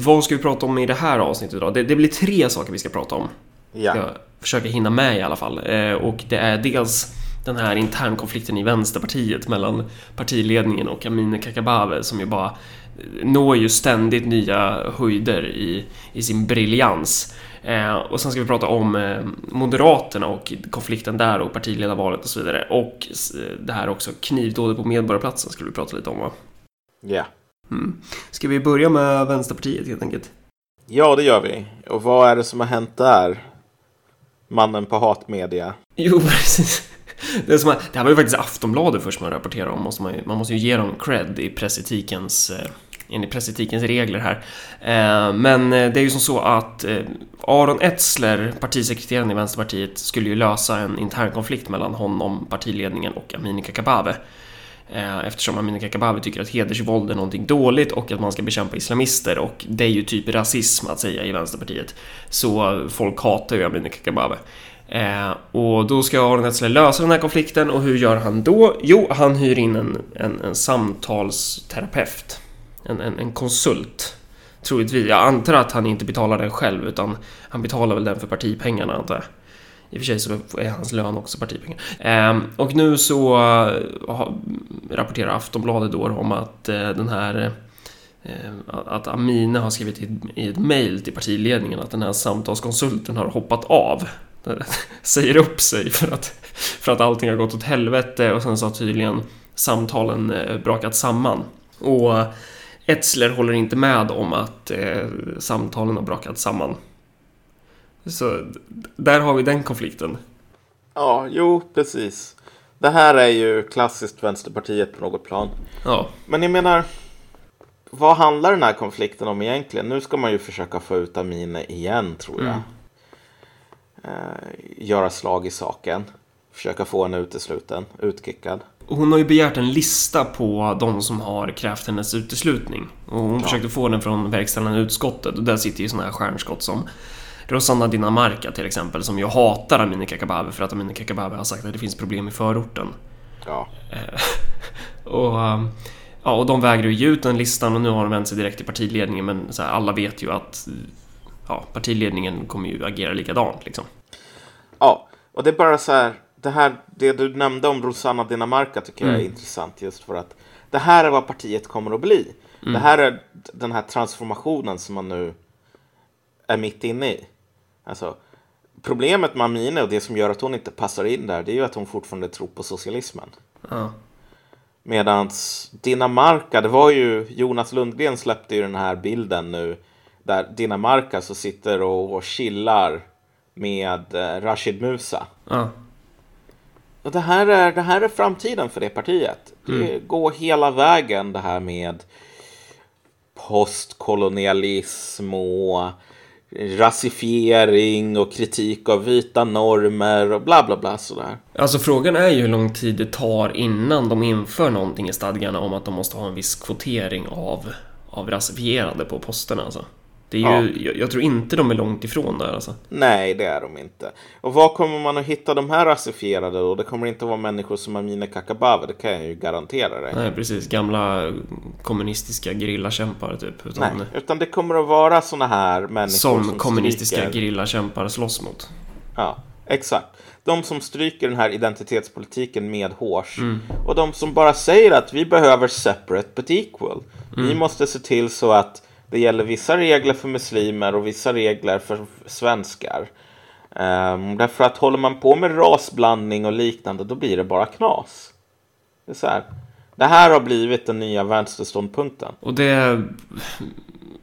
Vad ska vi prata om i det här avsnittet idag? Det, det blir tre saker vi ska prata om. Ja. Jag försöker hinna med i alla fall. Eh, och det är dels den här internkonflikten i Vänsterpartiet mellan partiledningen och Amineh Kakabaveh som ju bara når ju ständigt nya höjder i, i sin briljans. Eh, och sen ska vi prata om eh, Moderaterna och konflikten där och partiledarvalet och så vidare. Och eh, det här också knivdådet på Medborgarplatsen skulle vi prata lite om va? Ja. Mm. Ska vi börja med Vänsterpartiet helt enkelt? Ja, det gör vi. Och vad är det som har hänt där? Mannen på hatmedia. Jo, precis. Det, som, det här var ju faktiskt Aftonbladet först man rapporterade om. Måste man, man måste ju ge dem cred i pressetikens, eh, enligt pressetikens regler här. Eh, men eh, det är ju som så att Aron Etzler, partisekreteraren i Vänsterpartiet, skulle ju lösa en intern konflikt mellan honom, partiledningen och Amineh Kakabaveh. Eh, eftersom Amineh Kakabaveh tycker att hedersvåld är någonting dåligt och att man ska bekämpa islamister och det är ju typ rasism att säga i Vänsterpartiet. Så folk hatar ju Amineh Kakabaveh. Eh, och då ska Aron Etzler lösa den här konflikten och hur gör han då? Jo, han hyr in en, en, en samtalsterapeut. En, en, en konsult. Troligtvis. Jag antar att han inte betalar den själv utan han betalar väl den för partipengarna antar jag. I och för sig så är hans lön också partipengar. Eh, och nu så eh, rapporterar Aftonbladet då om att eh, den här eh, att Amina har skrivit i, ett mail till partiledningen att den här samtalskonsulten har hoppat av säger upp sig för att, för att allting har gått åt helvete och sen så har tydligen samtalen brakat samman. Och Etzler håller inte med om att samtalen har brakat samman. Så där har vi den konflikten. Ja, jo, precis. Det här är ju klassiskt Vänsterpartiet på något plan. Ja. Men jag menar, vad handlar den här konflikten om egentligen? Nu ska man ju försöka få ut Amine igen, tror jag. Mm eh, göra slag i saken. Försöka få henne utesluten, utkickad. Hon har ju begärt en lista på de som har krävt hennes uteslutning. Och hon ja. försökte få den från verkställande utskottet och där sitter ju såna här stjärnskott som Rosanna Dinamarca till exempel, som ju hatar Amineh Kakabaveh för att Amineh Kakabaveh har sagt att det finns problem i förorten. Ja. Eh, och, um, ja, och de vägrar ju ge ut den listan och nu har de vänt sig direkt till partiledningen men här, alla vet ju att ja, partiledningen kommer ju agera likadant liksom. Ja, och det är bara så här, det här, det du nämnde om Rosanna Dinamarca tycker mm. jag är mm. intressant just för att det här är vad partiet kommer att bli. Mm. Det här är den här transformationen som man nu är mitt inne i. Alltså, problemet med Amine och det som gör att hon inte passar in där, det är ju att hon fortfarande tror på socialismen. Ja. Medans Dinamarca, det var ju, Jonas Lundgren släppte ju den här bilden nu där Dinamarca så sitter och, och chillar med eh, Rashid Musa. Ja. Och det här, är, det här är framtiden för det partiet. Mm. Det går hela vägen det här med postkolonialism och rasifiering och kritik av vita normer och bla bla bla sådär. Alltså frågan är ju hur lång tid det tar innan de inför någonting i stadgarna om att de måste ha en viss kvotering av, av rasifierade på posterna alltså. Det är ju, ja. jag, jag, tror inte de är långt ifrån där alltså. Nej, det är de inte. Och var kommer man att hitta de här rasifierade då? Det kommer inte vara människor som Amineh Kakabaveh, det kan jag ju garantera dig. Nej, precis. Gamla kommunistiska gerillakämpar typ. Utan, Nej, utan det kommer att vara såna här människor som, som kommunistiska gerillakämpar slåss mot. Ja, exakt. De som stryker den här identitetspolitiken med hårs. Mm. Och de som bara säger att vi behöver separate but equal. Mm. Vi måste se till så att det gäller vissa regler för muslimer och vissa regler för svenskar. Um, därför att håller man på med rasblandning och liknande då blir det bara knas. Det, är så här. det här har blivit den nya vänsterståndpunkten. Och det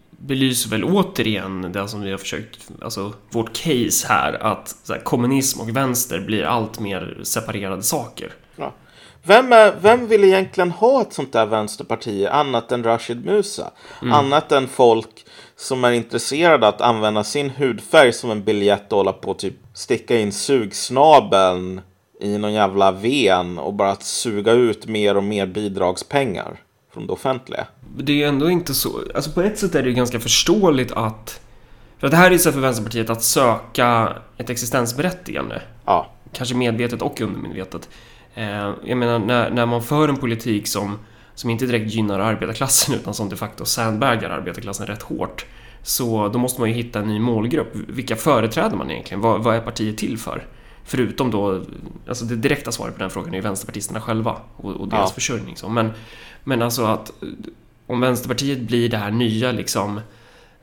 belyser väl återigen det som vi har försökt, alltså vårt case här, att här, kommunism och vänster blir allt mer separerade saker. Vem, är, vem vill egentligen ha ett sånt där vänsterparti annat än Rashid Musa? Mm. Annat än folk som är intresserade att använda sin hudfärg som en biljett och hålla på typ sticka in sugsnabeln i någon jävla ven och bara att suga ut mer och mer bidragspengar från det offentliga. Det är ändå inte så, alltså på ett sätt är det ju ganska förståeligt att för att det här är ju så för Vänsterpartiet att söka ett existensberättigande. Ja. Kanske medvetet och undermedvetet. Eh, jag menar, när, när man för en politik som, som inte direkt gynnar arbetarklassen utan som de facto sandbaggar arbetarklassen rätt hårt. Så då måste man ju hitta en ny målgrupp. Vilka företräder man egentligen? Vad, vad är partiet till för? Förutom då, alltså det direkta svaret på den frågan är ju vänsterpartisterna själva och, och deras ja. försörjning. Så. Men, men alltså att om Vänsterpartiet blir det här nya liksom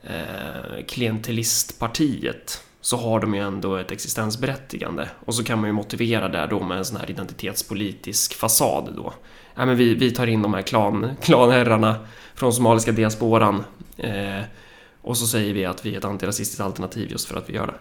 eh, klientelistpartiet så har de ju ändå ett existensberättigande. Och så kan man ju motivera det då med en sån här identitetspolitisk fasad då. Ja, men vi, vi tar in de här klan, klanherrarna från somaliska diasporan eh, och så säger vi att vi är ett antirasistiskt alternativ just för att vi gör det.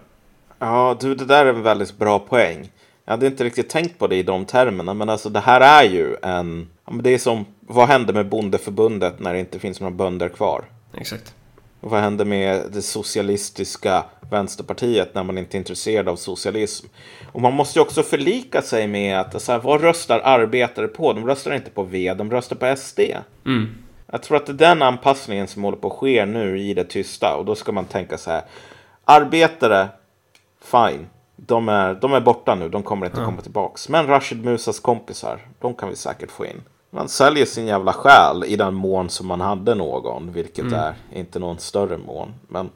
Ja, du, det där är en väldigt bra poäng. Jag hade inte riktigt tänkt på det i de termerna, men alltså det här är ju en... Det är som, vad händer med bondeförbundet när det inte finns några bönder kvar? Exakt. Och vad händer med det socialistiska vänsterpartiet när man inte är intresserad av socialism? Och man måste ju också förlika sig med att, så här, vad röstar arbetare på? De röstar inte på V, de röstar på SD. Mm. Jag tror att det är den anpassningen som håller på att ske nu i det tysta. Och då ska man tänka så här, arbetare fine. De är, de är borta nu, de kommer inte ja. komma tillbaks. Men Rashid Musas kompisar, de kan vi säkert få in. Man säljer sin jävla själ i den mån som man hade någon, vilket mm. är inte någon större mån. Men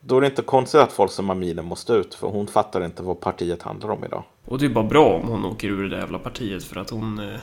då är det inte konstigt att folk som Amine måste ut, för hon fattar inte vad partiet handlar om idag. Och det är bara bra om hon åker ur det jävla partiet, för att hon... Eh,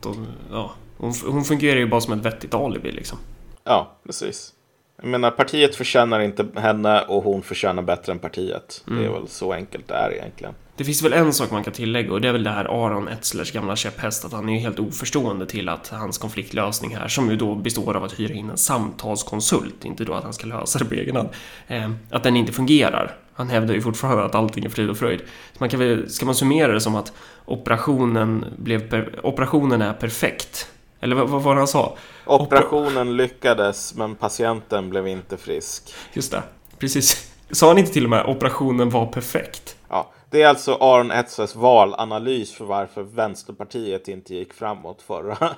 de, ja, hon, hon fungerar ju bara som ett vettigt alibi liksom. Ja, precis. Jag menar, partiet förtjänar inte henne och hon förtjänar bättre än partiet. Mm. Det är mm. väl så enkelt det är egentligen. Det finns väl en sak man kan tillägga och det är väl det här Aron Etzlers gamla käpphäst att han är helt oförstående till att hans konfliktlösning här, som ju då består av att hyra in en samtalskonsult, inte då att han ska lösa det på egen hand, eh, att den inte fungerar. Han hävdar ju fortfarande att allting är frid och fröjd. Så man kan väl, ska man summera det som att operationen, blev operationen är perfekt eller vad, vad var det han sa? Operationen lyckades men patienten blev inte frisk. Just det, precis. Sa han inte till och med operationen var perfekt? Ja, det är alltså Aron Etzers valanalys för varför Vänsterpartiet inte gick framåt förra,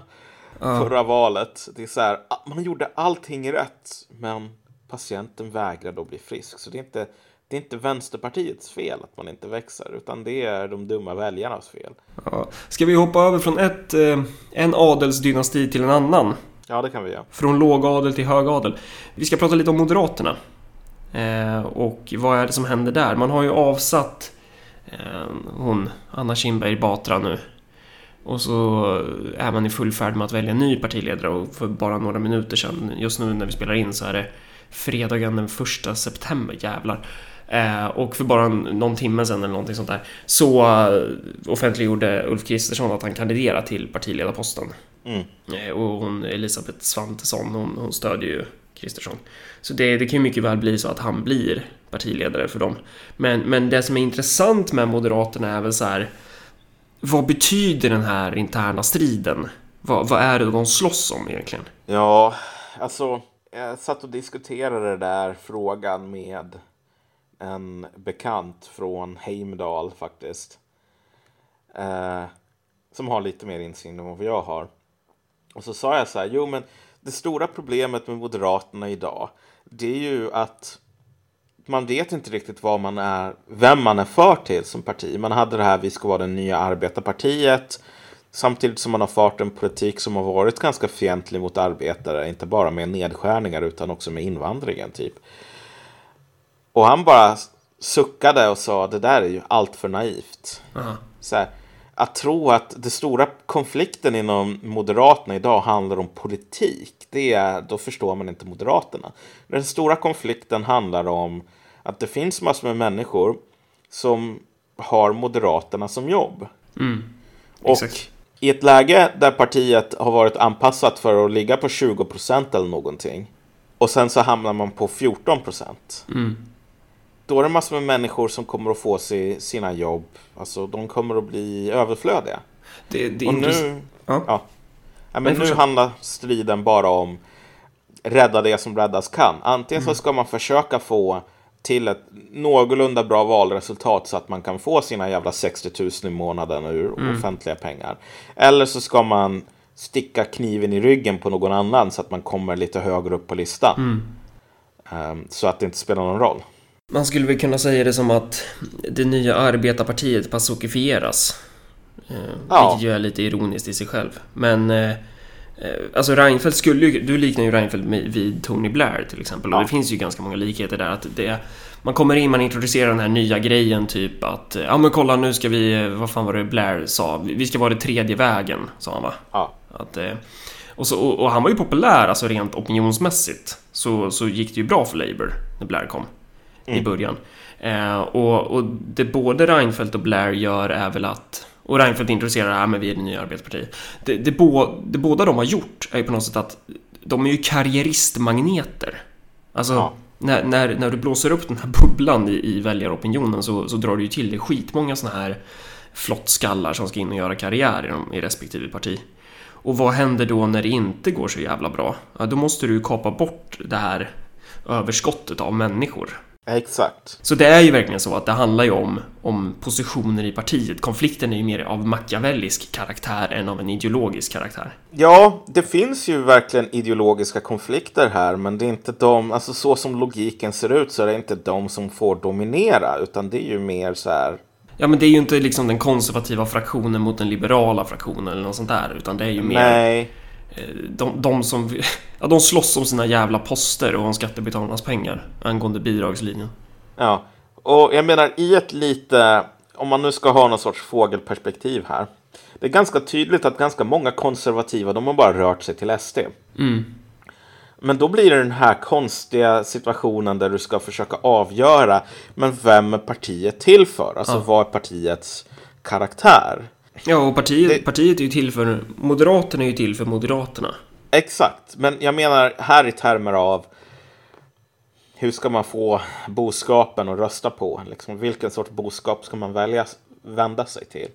uh. förra valet. Det är så här, man gjorde allting rätt men patienten vägrade att bli frisk. Så det är inte det är inte Vänsterpartiets fel att man inte växer, utan det är de dumma väljarnas fel. Ja. Ska vi hoppa över från ett, eh, en adelsdynasti till en annan? Ja, det kan vi göra. Från lågadel till högadel. Vi ska prata lite om Moderaterna. Eh, och vad är det som händer där? Man har ju avsatt hon, Anna Kinberg Batra nu. Och så är man i full färd med att välja en ny partiledare och för bara några minuter sedan, just nu när vi spelar in så är det fredagen den första september, jävlar. Eh, och för bara någon timme sedan eller någonting sånt där så eh, offentliggjorde Ulf Kristersson att han kandiderar till partiledarposten. Mm. Eh, och hon, Elisabeth Svantesson, hon, hon stödjer ju Kristersson. Så det, det kan ju mycket väl bli så att han blir partiledare för dem. Men, men det som är intressant med Moderaterna är väl så här vad betyder den här interna striden? Vad, vad är det de slåss om egentligen? Ja, alltså jag satt och diskuterade den där frågan med en bekant från Heimdal faktiskt. Eh, som har lite mer insyn än vad jag har. Och så sa jag så här, jo men det stora problemet med Moderaterna idag, det är ju att man vet inte riktigt vad man är, vem man är för till som parti. Man hade det här, vi ska vara det nya arbetarpartiet. Samtidigt som man har fört en politik som har varit ganska fientlig mot arbetare, inte bara med nedskärningar utan också med invandringen typ. Och han bara suckade och sa det där är ju allt för naivt. Uh-huh. Så här, att tro att den stora konflikten inom Moderaterna idag handlar om politik, det är, då förstår man inte Moderaterna. Den stora konflikten handlar om att det finns massor med människor som har Moderaterna som jobb. Mm. Och i ett läge där partiet har varit anpassat för att ligga på 20 procent eller någonting och sen så hamnar man på 14 procent. Mm då är det massor med människor som kommer att få sig sina jobb. Alltså de kommer att bli överflödiga. Det, det och nu, ja. Ja. ja men nu handlar striden bara om rädda det som räddas kan. Antingen mm. så ska man försöka få till ett någorlunda bra valresultat så att man kan få sina jävla 60 000 i månaden ur mm. offentliga pengar. Eller så ska man sticka kniven i ryggen på någon annan så att man kommer lite högre upp på listan. Mm. Um, så att det inte spelar någon roll. Man skulle väl kunna säga det som att det nya arbetarpartiet pasokifieras. Eh, ja. Vilket ju är lite ironiskt i sig själv. Men eh, Eh, alltså Reinfeldt skulle ju, du liknar ju Reinfeldt vid Tony Blair till exempel. Och det finns ju ganska många likheter där. Att det, man kommer in, man introducerar den här nya grejen typ att ja men kolla nu ska vi, vad fan var det Blair sa? Vi ska vara det tredje vägen, sa han va? Ja. Att, och, så, och, och, han var ju populär, alltså rent opinionsmässigt. Så, så gick det ju bra för Labour när Blair kom mm. i början. Eh, och, och det både Reinfeldt och Blair gör är väl att och Reinfeldt introducerar det här med vi är det nya arbetarpartiet. Det, det, bo, det båda de har gjort är ju på något sätt att de är ju karriäristmagneter. Alltså, ja. när, när, när du blåser upp den här bubblan i, i väljaropinionen så, så drar du ju till dig skitmånga såna här flottskallar som ska in och göra karriär i, de, i respektive parti. Och vad händer då när det inte går så jävla bra? Ja, då måste du kapa bort det här överskottet av människor. Exakt. Så det är ju verkligen så att det handlar ju om, om positioner i partiet. Konflikten är ju mer av machiavellisk karaktär än av en ideologisk karaktär. Ja, det finns ju verkligen ideologiska konflikter här, men det är inte de, alltså så som logiken ser ut så är det inte de som får dominera, utan det är ju mer så här Ja men det är ju inte liksom den konservativa fraktionen mot den liberala fraktionen eller något sånt där utan det är ju mer Nej. Eh, de, de som ja, de slåss om sina jävla poster och om skattebetalarnas pengar angående bidragslinjen. Ja, och jag menar i ett lite, om man nu ska ha någon sorts fågelperspektiv här. Det är ganska tydligt att ganska många konservativa, de har bara rört sig till SD. Mm. Men då blir det den här konstiga situationen där du ska försöka avgöra men vem är partiet till för? Alltså ja. vad är partiets karaktär? Ja, och partiet, det... partiet är ju till för... Moderaterna är ju till för Moderaterna. Exakt, men jag menar här i termer av hur ska man få boskapen att rösta på? Liksom, vilken sorts boskap ska man välja, vända sig till?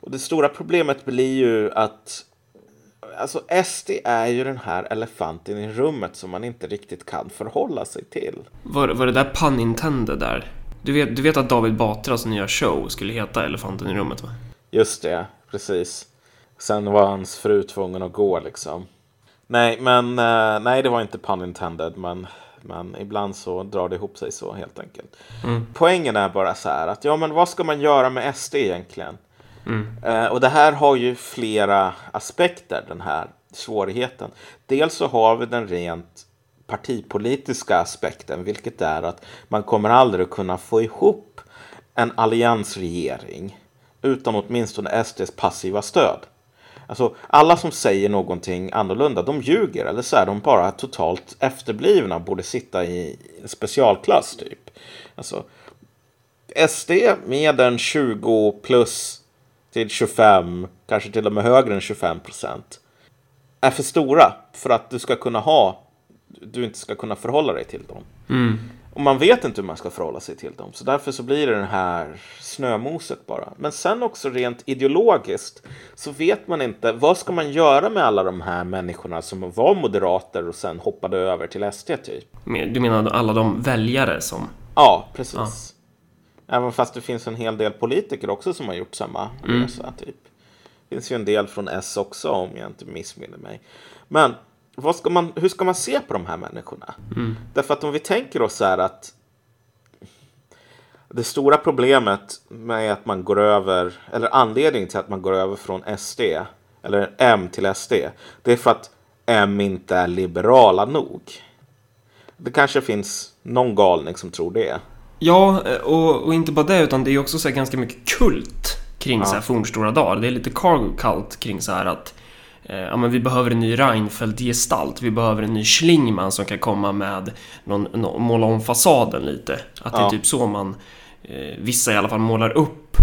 Och det stora problemet blir ju att alltså SD är ju den här elefanten i rummet som man inte riktigt kan förhålla sig till. Var, var det där pun intended där? Du vet, du vet att David Batras nya show skulle heta Elefanten i rummet va? Just det, precis. Sen var hans fru tvungen att gå liksom. Nej, men uh, nej, det var inte pun intended, men, men ibland så drar det ihop sig så helt enkelt. Mm. Poängen är bara så här att ja, men vad ska man göra med SD egentligen? Mm. Uh, och det här har ju flera aspekter, den här svårigheten. Dels så har vi den rent partipolitiska aspekten, vilket är att man kommer aldrig kunna få ihop en alliansregering utan åtminstone SDs passiva stöd. Alltså, alla som säger någonting annorlunda, de ljuger eller så är de bara totalt efterblivna, borde sitta i specialklass typ. Alltså, SD med en 20 plus till 25, kanske till och med högre än 25 procent, är för stora för att du ska kunna ha, du inte ska kunna förhålla dig till dem. Mm. Och man vet inte hur man ska förhålla sig till dem. Så därför så blir det den här snömoset bara. Men sen också rent ideologiskt så vet man inte vad ska man göra med alla de här människorna som var moderater och sen hoppade över till SD typ. Du menar alla de väljare som... Ja, precis. Ja. Även fast det finns en hel del politiker också som har gjort samma mm. resa typ. Det finns ju en del från S också om jag inte missminner mig. Men vad ska man, hur ska man se på de här människorna? Mm. Därför att om vi tänker oss så här att det stora problemet med att man går över, eller anledningen till att man går över från SD, eller M till SD, det är för att M inte är liberala nog. Det kanske finns någon galning som tror det. Ja, och, och inte bara det, utan det är också så ganska mycket kult kring ja. så här fornstora dagar. Det är lite cargo cult kring så här att ja, men vi behöver en ny Reinfeldt-gestalt, vi behöver en ny Schlingman som kan komma med någon, någon, måla om fasaden lite. Att det är typ så man, eh, vissa i alla fall, målar upp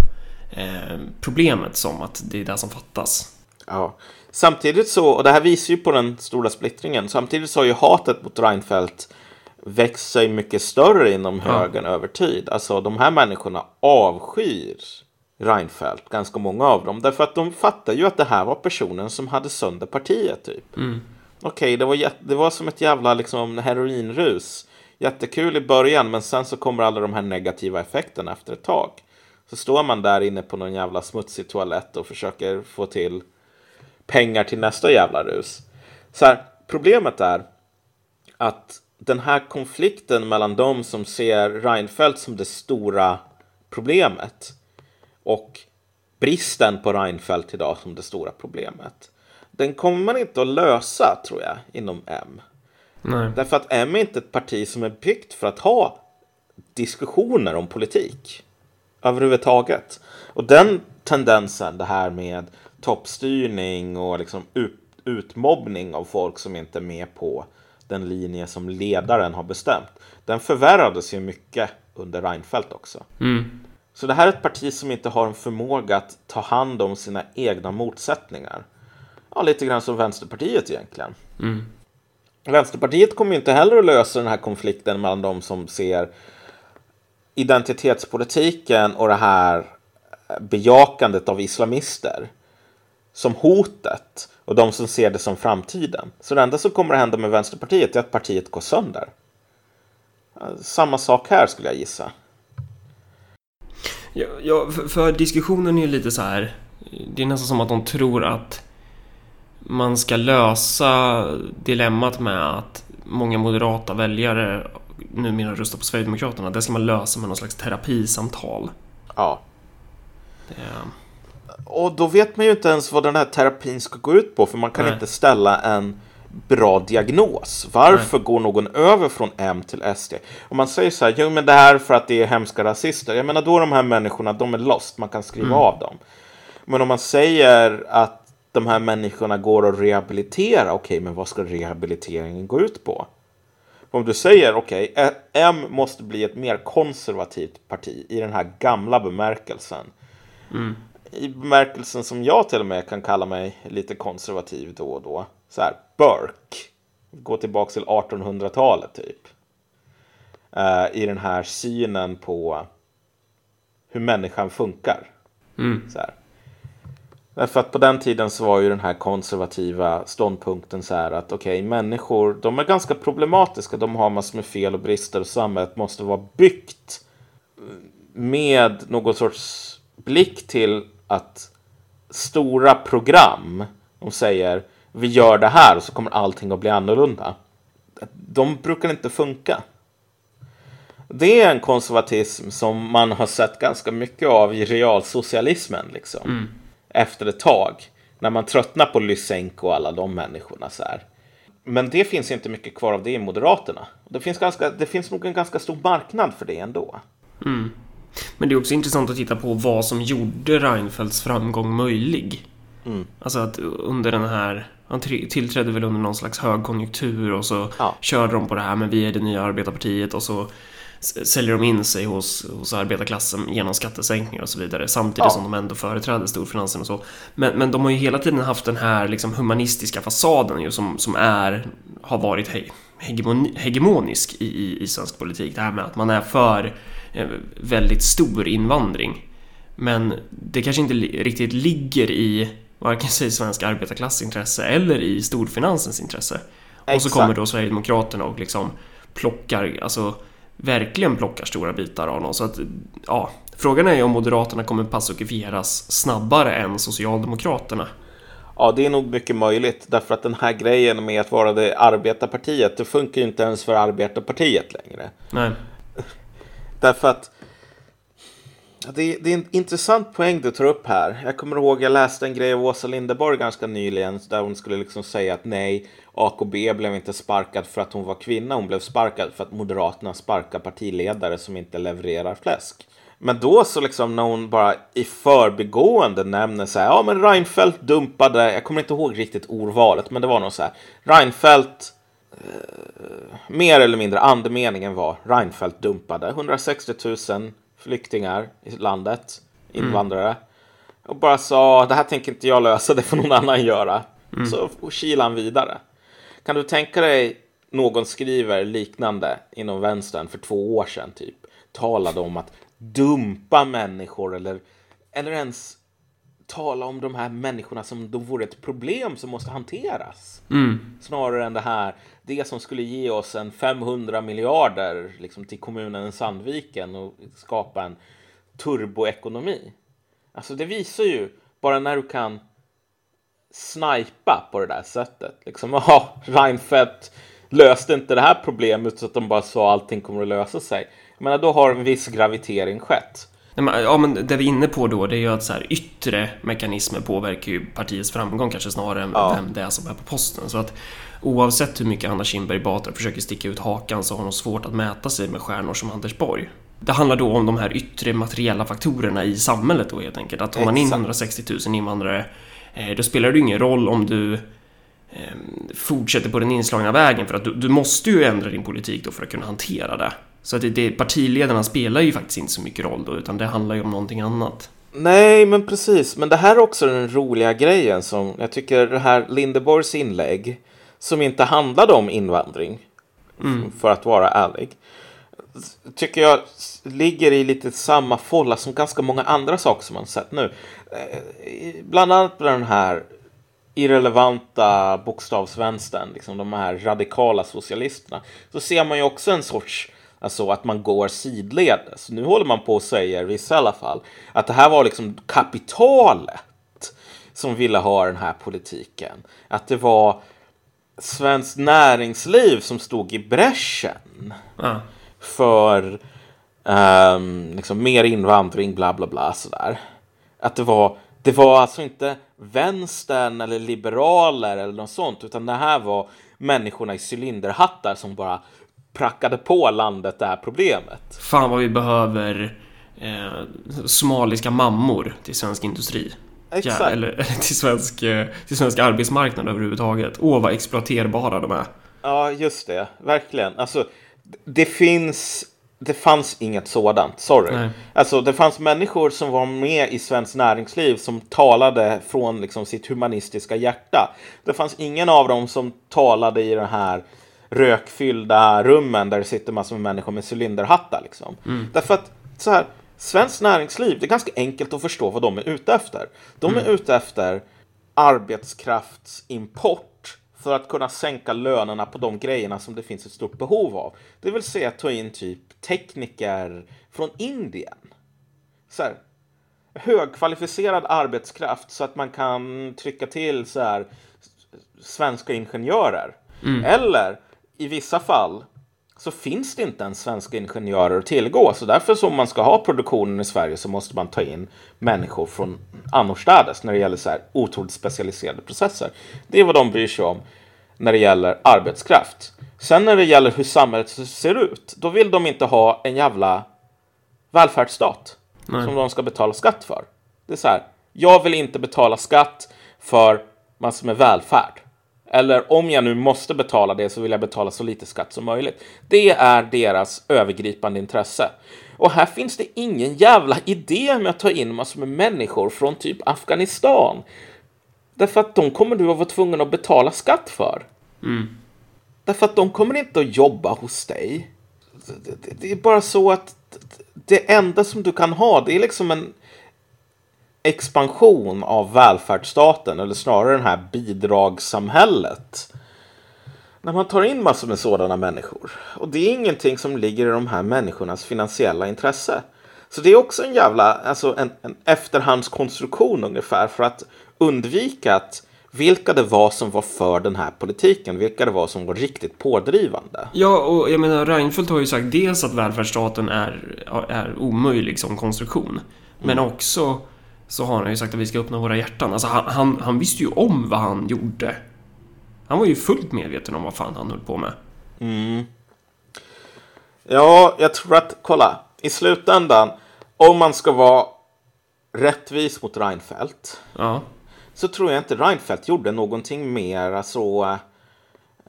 eh, problemet som att det är det som fattas. Ja, samtidigt så, och det här visar ju på den stora splittringen, samtidigt så har ju hatet mot Reinfeldt växt sig mycket större inom högern ja. över tid. Alltså de här människorna avskyr Reinfeldt, ganska många av dem. Därför att de fattar ju att det här var personen som hade sönder partiet typ. Mm. Okej, okay, det, var det var som ett jävla liksom, heroinrus. Jättekul i början, men sen så kommer alla de här negativa effekterna efter ett tag. Så står man där inne på någon jävla smutsig toalett och försöker få till pengar till nästa jävla rus. Så här, problemet är att den här konflikten mellan de som ser Reinfeldt som det stora problemet och bristen på Reinfeldt idag som det stora problemet. den kommer man inte att lösa, tror jag, inom M. Nej. Därför att M är inte ett parti som är byggt för att ha diskussioner om politik överhuvudtaget. Och den tendensen, det här med toppstyrning och liksom ut, utmobbning av folk som inte är med på den linje som ledaren har bestämt, den förvärrades ju mycket under Reinfeldt också. Mm. Så det här är ett parti som inte har en förmåga att ta hand om sina egna motsättningar. Ja, lite grann som Vänsterpartiet egentligen. Mm. Vänsterpartiet kommer inte heller att lösa den här konflikten mellan de som ser identitetspolitiken och det här bejakandet av islamister som hotet och de som ser det som framtiden. Så det enda som kommer att hända med Vänsterpartiet är att partiet går sönder. Samma sak här skulle jag gissa. Ja, för, för diskussionen är ju lite så här. Det är nästan som att de tror att man ska lösa dilemmat med att många moderata väljare numera röstar på Sverigedemokraterna. Det ska man lösa med någon slags terapisamtal. Ja. Det, Och då vet man ju inte ens vad den här terapin ska gå ut på, för man kan Nej. inte ställa en bra diagnos. Varför går någon över från M till SD? Om man säger så här, jo men det här är för att det är hemska rasister. Jag menar då de här människorna, de är lost, man kan skriva av dem. Men om man säger att de här människorna går att rehabilitera, okej, men vad ska rehabiliteringen gå ut på? Om du säger okej, okay, M måste bli ett mer konservativt parti i den här gamla bemärkelsen. I bemärkelsen som jag till och med kan kalla mig lite konservativ då och då. Så här, Burke. Gå tillbaka till 1800-talet typ. Eh, I den här synen på hur människan funkar. mm, Så här. Därför att på den tiden så var ju den här konservativa ståndpunkten så här att okej, människor, de är ganska problematiska. De har massor med fel och brister och samhället måste vara byggt med någon sorts blick till att stora program, de säger vi gör det här och så kommer allting att bli annorlunda. De brukar inte funka. Det är en konservatism som man har sett ganska mycket av i realsocialismen liksom. Efter ett tag. När man tröttnar på Lysenko och alla de människorna så här. Men det finns inte mycket kvar av det i Moderaterna. Det finns, ganska, det finns nog en ganska stor marknad för det ändå. Men det är också intressant att titta på vad som gjorde Reinfeldts framgång möjlig. Mm. Alltså att under den här... Han tillträdde väl under någon slags högkonjunktur och så Ja. körde de på det här men vi är det nya arbetarpartiet och så säljer de in sig hos, hos arbetarklassen genom skattesänkningar och så vidare samtidigt Ja. som de ändå företräder storfinansen och så. Men, men de har ju hela tiden haft den här liksom humanistiska fasaden ju som, som är, har varit he, hegemoni, hegemonisk i, i, i svensk politik. Det här med att man är för eh, väldigt stor invandring. Men det kanske inte li- riktigt ligger i varken sig svensk arbetarklass intresse eller i storfinansens intresse. Och så Exakt. kommer då Sverigedemokraterna och liksom plockar, alltså verkligen plockar stora bitar av dem. Så att, ja, frågan är ju om Moderaterna kommer passifieras snabbare än Socialdemokraterna. Ja, det är nog mycket möjligt. Därför att den här grejen med att vara det arbetarpartiet, det funkar ju inte ens för arbetarpartiet längre. Nej. Därför att det, det är en intressant poäng du tar upp här. Jag kommer ihåg, jag läste en grej av Åsa Linderborg ganska nyligen där hon skulle liksom säga att nej, AKB blev inte sparkad för att hon var kvinna. Hon blev sparkad för att Moderaterna sparkar partiledare som inte levererar fläsk. Men då så liksom när hon bara i förbigående nämner så här, ja men Reinfeldt dumpade, jag kommer inte ihåg riktigt ordvalet, men det var nog så här, Reinfeldt eh, mer eller mindre andemeningen var Reinfeldt dumpade 160 000 flyktingar i landet, invandrare. Och bara sa, det här tänker inte jag lösa, det får någon annan göra. Så kilar han vidare. Kan du tänka dig någon skriver liknande inom vänstern för två år sedan typ. Talade om att dumpa människor eller, eller ens tala om de här människorna som de vore ett problem som måste hanteras. Snarare än det här, det som skulle ge oss en 500 miljarder liksom, till kommunen Sandviken och skapa en turboekonomi. Alltså det visar ju, bara när du kan snipa på det där sättet. Liksom, ja, Reinfeldt löste inte det här problemet så att de bara sa allting kommer att lösa sig. Jag menar, då har en viss gravitering skett. Ja, men det vi är inne på då, det är ju att så här, yttre mekanismer påverkar ju partiets framgång kanske snarare än Ja. vem det är som är på posten. Så att oavsett hur mycket Anna Kinberg Batra försöker sticka ut hakan så har hon svårt att mäta sig med stjärnor som Anders Borg. Det handlar då om de här yttre materiella faktorerna i samhället då helt enkelt. Att tar man in Exakt. 160 000 invandrare, eh, då spelar det ingen roll om du eh, fortsätter på den inslagna vägen för att du, du måste ju ändra din politik då för att kunna hantera det. Så att det, det, partiledarna spelar ju faktiskt inte så mycket roll då, utan det handlar ju om någonting annat. Nej, men precis. Men det här är också den roliga grejen som jag tycker det här Lindeborgs inlägg som inte handlade om invandring, för att vara ärlig, tycker jag ligger i lite samma folla som ganska många andra saker som man sett nu. Eh, Bland annat med den här irrelevanta bokstavsvänstern, liksom de här radikala socialisterna, så ser man ju också en sorts, alltså att man går sidledes. Nu håller man på och säger, vissa i alla fall, att det här var liksom kapitalet som ville ha den här politiken. Att det var svenskt näringsliv som stod i bräschen Ja. för ehm, liksom mer invandring, bla bla bla sådär. Att det var, det var alltså inte vänstern eller liberaler eller något sånt, utan det här var människorna i cylinderhattar som bara prackade på landet det här problemet. Fan vad vi behöver eh, somaliska mammor till svensk industri. Exakt. Ja, eller till svensk, eh, till svensk arbetsmarknad överhuvudtaget. Åh, vad exploaterbara de är. Ja, just det. Verkligen. Alltså, det finns... Det fanns inget sådant, sorry. Nej. Alltså, det fanns människor som var med i svenskt näringsliv som talade från liksom, sitt humanistiska hjärta. Det fanns ingen av dem som talade i den här rökfyllda rummen där det sitter massor med människor med cylinderhattar. Liksom. Därför att så här, svenskt näringsliv, det är ganska enkelt att förstå vad de är ute efter. De är ute efter arbetskraftsimport för att kunna sänka lönerna på de grejerna som det finns ett stort behov av. Det vill säga ta in typ tekniker från Indien. Så här, högkvalificerad arbetskraft så att man kan trycka till så här svenska ingenjörer. Eller i vissa fall så finns det inte ens svenska ingenjörer att tillgå. Så därför så om man ska ha produktionen i Sverige så måste man ta in människor från annorstädes när det gäller så här otroligt specialiserade processer. Det är vad de bryr sig om när det gäller arbetskraft. Sen när det gäller hur samhället ser ut, då vill de inte ha en jävla välfärdsstat Nej. som de ska betala skatt för. Det är så här, jag vill inte betala skatt för massor med välfärd. Eller om jag nu måste betala det så vill jag betala så lite skatt som möjligt. Det är deras övergripande intresse. Och här finns det ingen jävla idé med att ta in massor med människor från typ Afghanistan. Därför att de kommer du att vara tvungen att betala skatt för. Därför att de kommer inte att jobba hos dig. Det är bara så att det enda som du kan ha, det är liksom en expansion av välfärdsstaten, eller snarare det här bidragssamhället. När man tar in massor med sådana människor. Och det är ingenting som ligger i de här människornas finansiella intresse. Så det är också en jävla, alltså en, en efterhandskonstruktion ungefär för att undvika att vilka det var som var för den här politiken, vilka det var som var riktigt pådrivande. Ja, och jag menar Reinfeldt har ju sagt dels att välfärdsstaten är, är omöjlig som konstruktion. Men också så har han ju sagt att vi ska öppna våra hjärtan. Alltså han, han, han visste ju om vad han gjorde. Han var ju fullt medveten om vad fan han höll på med. Ja, jag tror att, kolla, i slutändan, om man ska vara rättvis mot Reinfeldt, Ja. så tror jag inte Reinfeldt gjorde någonting mer så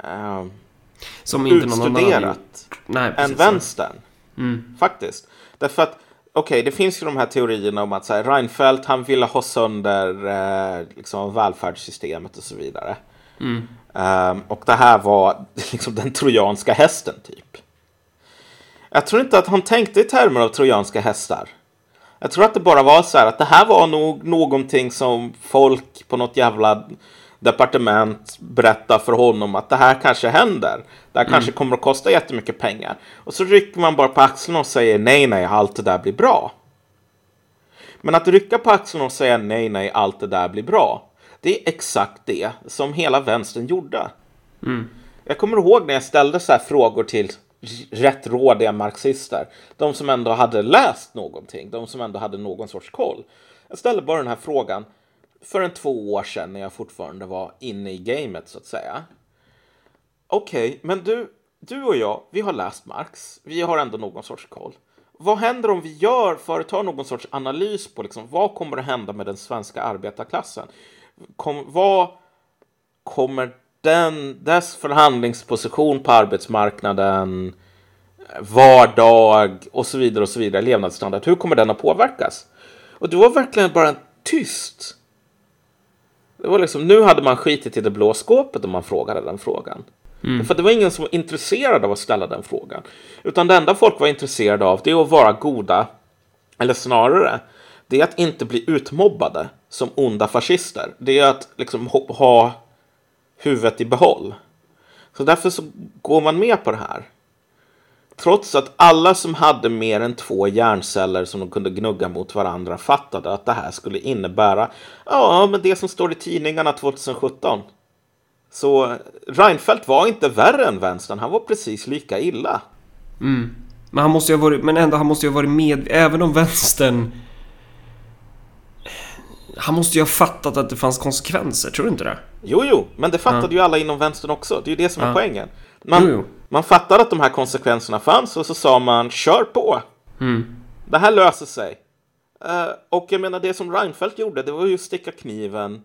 eh, Som inte någon annan utstuderat Nej, än precis. vänstern. Mm. Faktiskt. Därför att, okej, det finns ju de här teorierna om att så här, Reinfeldt, han ville ha sönder eh, liksom, välfärdssystemet och så vidare. Mm. Ehm, och det här var liksom den trojanska hästen, typ. Jag tror inte att han tänkte i termer av trojanska hästar. Jag tror att det bara var så här att det här var nog någonting som folk på något jävla departement berättar för honom att det här kanske händer. Det här kanske kommer att kosta jättemycket pengar. Och så rycker man bara på axlarna och säger nej, nej, allt det där blir bra. Men att rycka på axlarna och säga nej, nej, allt det där blir bra. Det är exakt det som hela vänstern gjorde. Jag kommer ihåg när jag ställde så här frågor till rätt rådiga marxister. De som ändå hade läst någonting, de som ändå hade någon sorts koll. Jag ställde bara den här frågan för en två år sedan när jag fortfarande var inne i gamet så att säga. Okej, okay, men du, du och jag, vi har läst Marx. Vi har ändå någon sorts koll. Vad händer om vi gör, företar någon sorts analys på liksom, vad kommer att hända med den svenska arbetarklassen? Kom, vad kommer den, dess förhandlingsposition på arbetsmarknaden, vardag och så vidare och så vidare, levnadsstandard, hur kommer den att påverkas? Och det var verkligen bara tyst. Det var liksom, nu hade man skitit i det blå skåpet om man frågade den frågan. Mm. För det var ingen som var intresserad av att ställa den frågan. Utan det enda folk var intresserade av det är att vara goda, eller snarare, det är att inte bli utmobbade som onda fascister. Det är att liksom ha huvudet i behåll. Så därför så går man med på det här. Trots att alla som hade mer än två hjärnceller som de kunde gnugga mot varandra fattade att det här skulle innebära ja, men det som står i tidningarna 2017. Så Reinfeldt var inte värre än vänstern, han var precis lika illa. Mm. Men han måste ju ha varit, men ändå han måste ju ha varit med, även om vänstern han måste ju ha fattat att det fanns konsekvenser, tror du inte det? Jo, jo, men det fattade ja. ju alla inom vänstern också. Det är ju det som är ja. poängen. Man, jo, jo. Man fattade att de här konsekvenserna fanns och så sa man kör på. Mm. Det här löser sig. Uh, och jag menar, det som Reinfeldt gjorde, det var ju att sticka kniven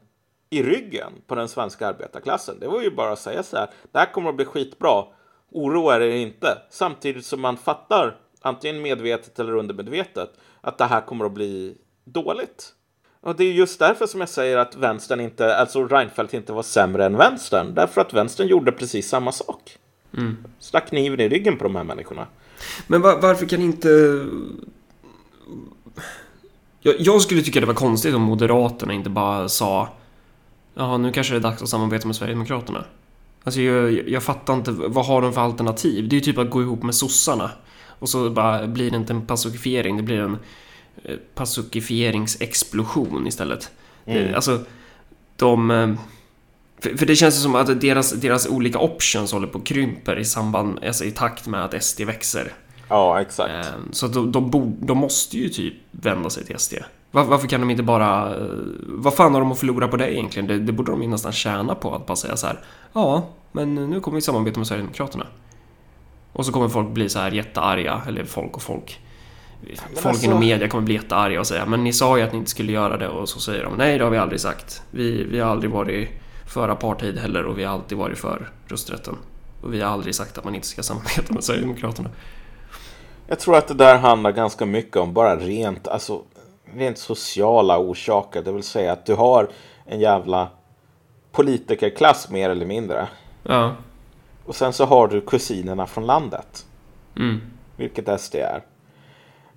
i ryggen på den svenska arbetarklassen. Det var ju bara att säga så här, det här kommer att bli skitbra, oroa er inte. Samtidigt som man fattar, antingen medvetet eller undermedvetet, att det här kommer att bli dåligt. Och det är just därför som jag säger att vänstern inte, alltså Reinfeldt inte var sämre än vänstern. Därför att vänstern gjorde precis samma sak. Mm. Stack kniven i ryggen på de här människorna. Men var, varför kan inte... Jag, jag, skulle tycka det var konstigt om Moderaterna inte bara sa Ja, nu kanske det är dags att samarbeta med Sverigedemokraterna. Alltså jag, jag fattar inte, vad har de för alternativ? Det är ju typ att gå ihop med sossarna. Och så bara blir det inte en pacifiering, det blir en Eh, pacifieringsexplosion istället. Mm. Alltså, de... Eh, för, för, det känns som att deras, deras olika options håller på att krymper i samband, alltså i takt med att SD växer. Ja, exakt. Eh, så de, de, de, de måste ju typ vända sig till SD. Var, varför kan de inte bara... Vad fan har de att förlora på det egentligen? Det, det borde de ju nästan tjäna på att bara säga så här. Ja, men nu kommer vi samarbeta med Sverigedemokraterna. Och så kommer folk bli så här jättearga, eller folk och folk folk alltså... inom media kommer bli jättearga och säga men ni sa ju att ni inte skulle göra det och så säger de nej det har vi aldrig sagt. Vi, vi har aldrig varit för apartheid heller och vi har alltid varit för rösträtten. Och vi har aldrig sagt att man inte ska samarbeta med Sverigedemokraterna. Jag tror att det där handlar ganska mycket om bara rent, alltså, rent sociala orsaker. Det vill säga att du har en jävla politikerklass mer eller mindre. Ja. Och sen så har du kusinerna från landet. Mm. Vilket SD är.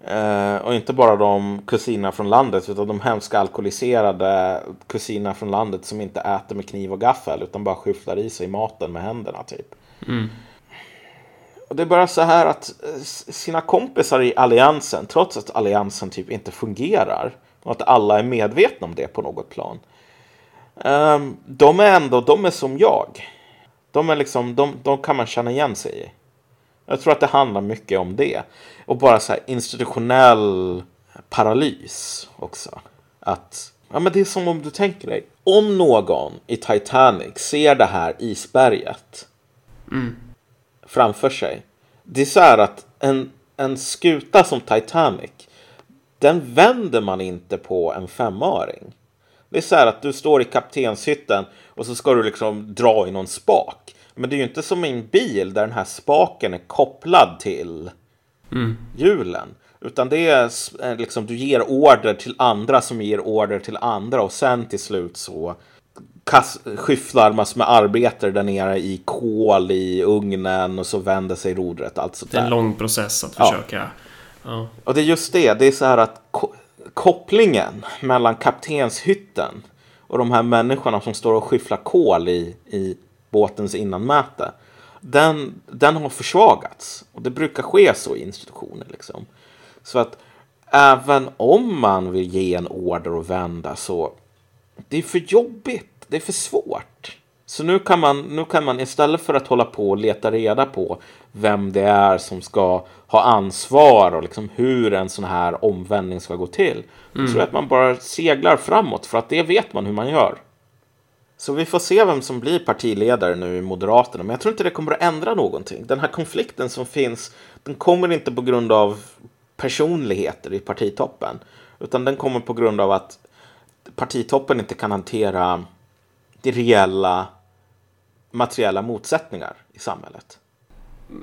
Eh, och inte bara de kusinerna från landet utan de hemska alkoholiserade kusinerna från landet som inte äter med kniv och gaffel utan bara skyfflar i sig maten med händerna typ. Mm. Och det är bara så här att sina kompisar i alliansen, trots att alliansen typ inte fungerar och att alla är medvetna om det på något plan. Um, de är ändå, de är som jag. De är liksom, de, de kan man känna igen sig i. Jag tror att det handlar mycket om det. Och bara så här institutionell paralys också. Att, ja men det är som om du tänker dig. Om någon i Titanic ser det här isberget mm. framför sig. Det är så här att en, en skuta som Titanic, den vänder man inte på en femöring. Det är så här att du står i kaptenshytten och så ska du liksom dra i någon spak. Men det är ju inte som en bil där den här spaken är kopplad till mm. hjulen. Utan det är eh, liksom du ger order till andra som ger order till andra och sen till slut så skyfflar massor med arbetare där nere i kol i ugnen och så vänder sig rodret. Alltså det är en lång process att försöka. Ja. ja. Och det är just det, det är så här att ko kopplingen mellan kaptenshytten och de här människorna som står och skyfflar kol i, i båtens innanmäte. Den, den har försvagats. Och det brukar ske så i institutioner. Liksom. Så att även om man vill ge en order och vända så det är för jobbigt. Det är för svårt. Så nu kan, man, nu kan man istället för att hålla på och leta reda på vem det är som ska ha ansvar och liksom hur en sån här omvändning ska gå till. Mm. Så att man bara seglar framåt för att det vet man hur man gör. Så vi får se vem som blir partiledare nu i Moderaterna. Men jag tror inte det kommer att ändra någonting. Den här konflikten som finns, den kommer inte på grund av personligheter i partitoppen. Utan den kommer på grund av att partitoppen inte kan hantera de reella materiella motsättningar i samhället.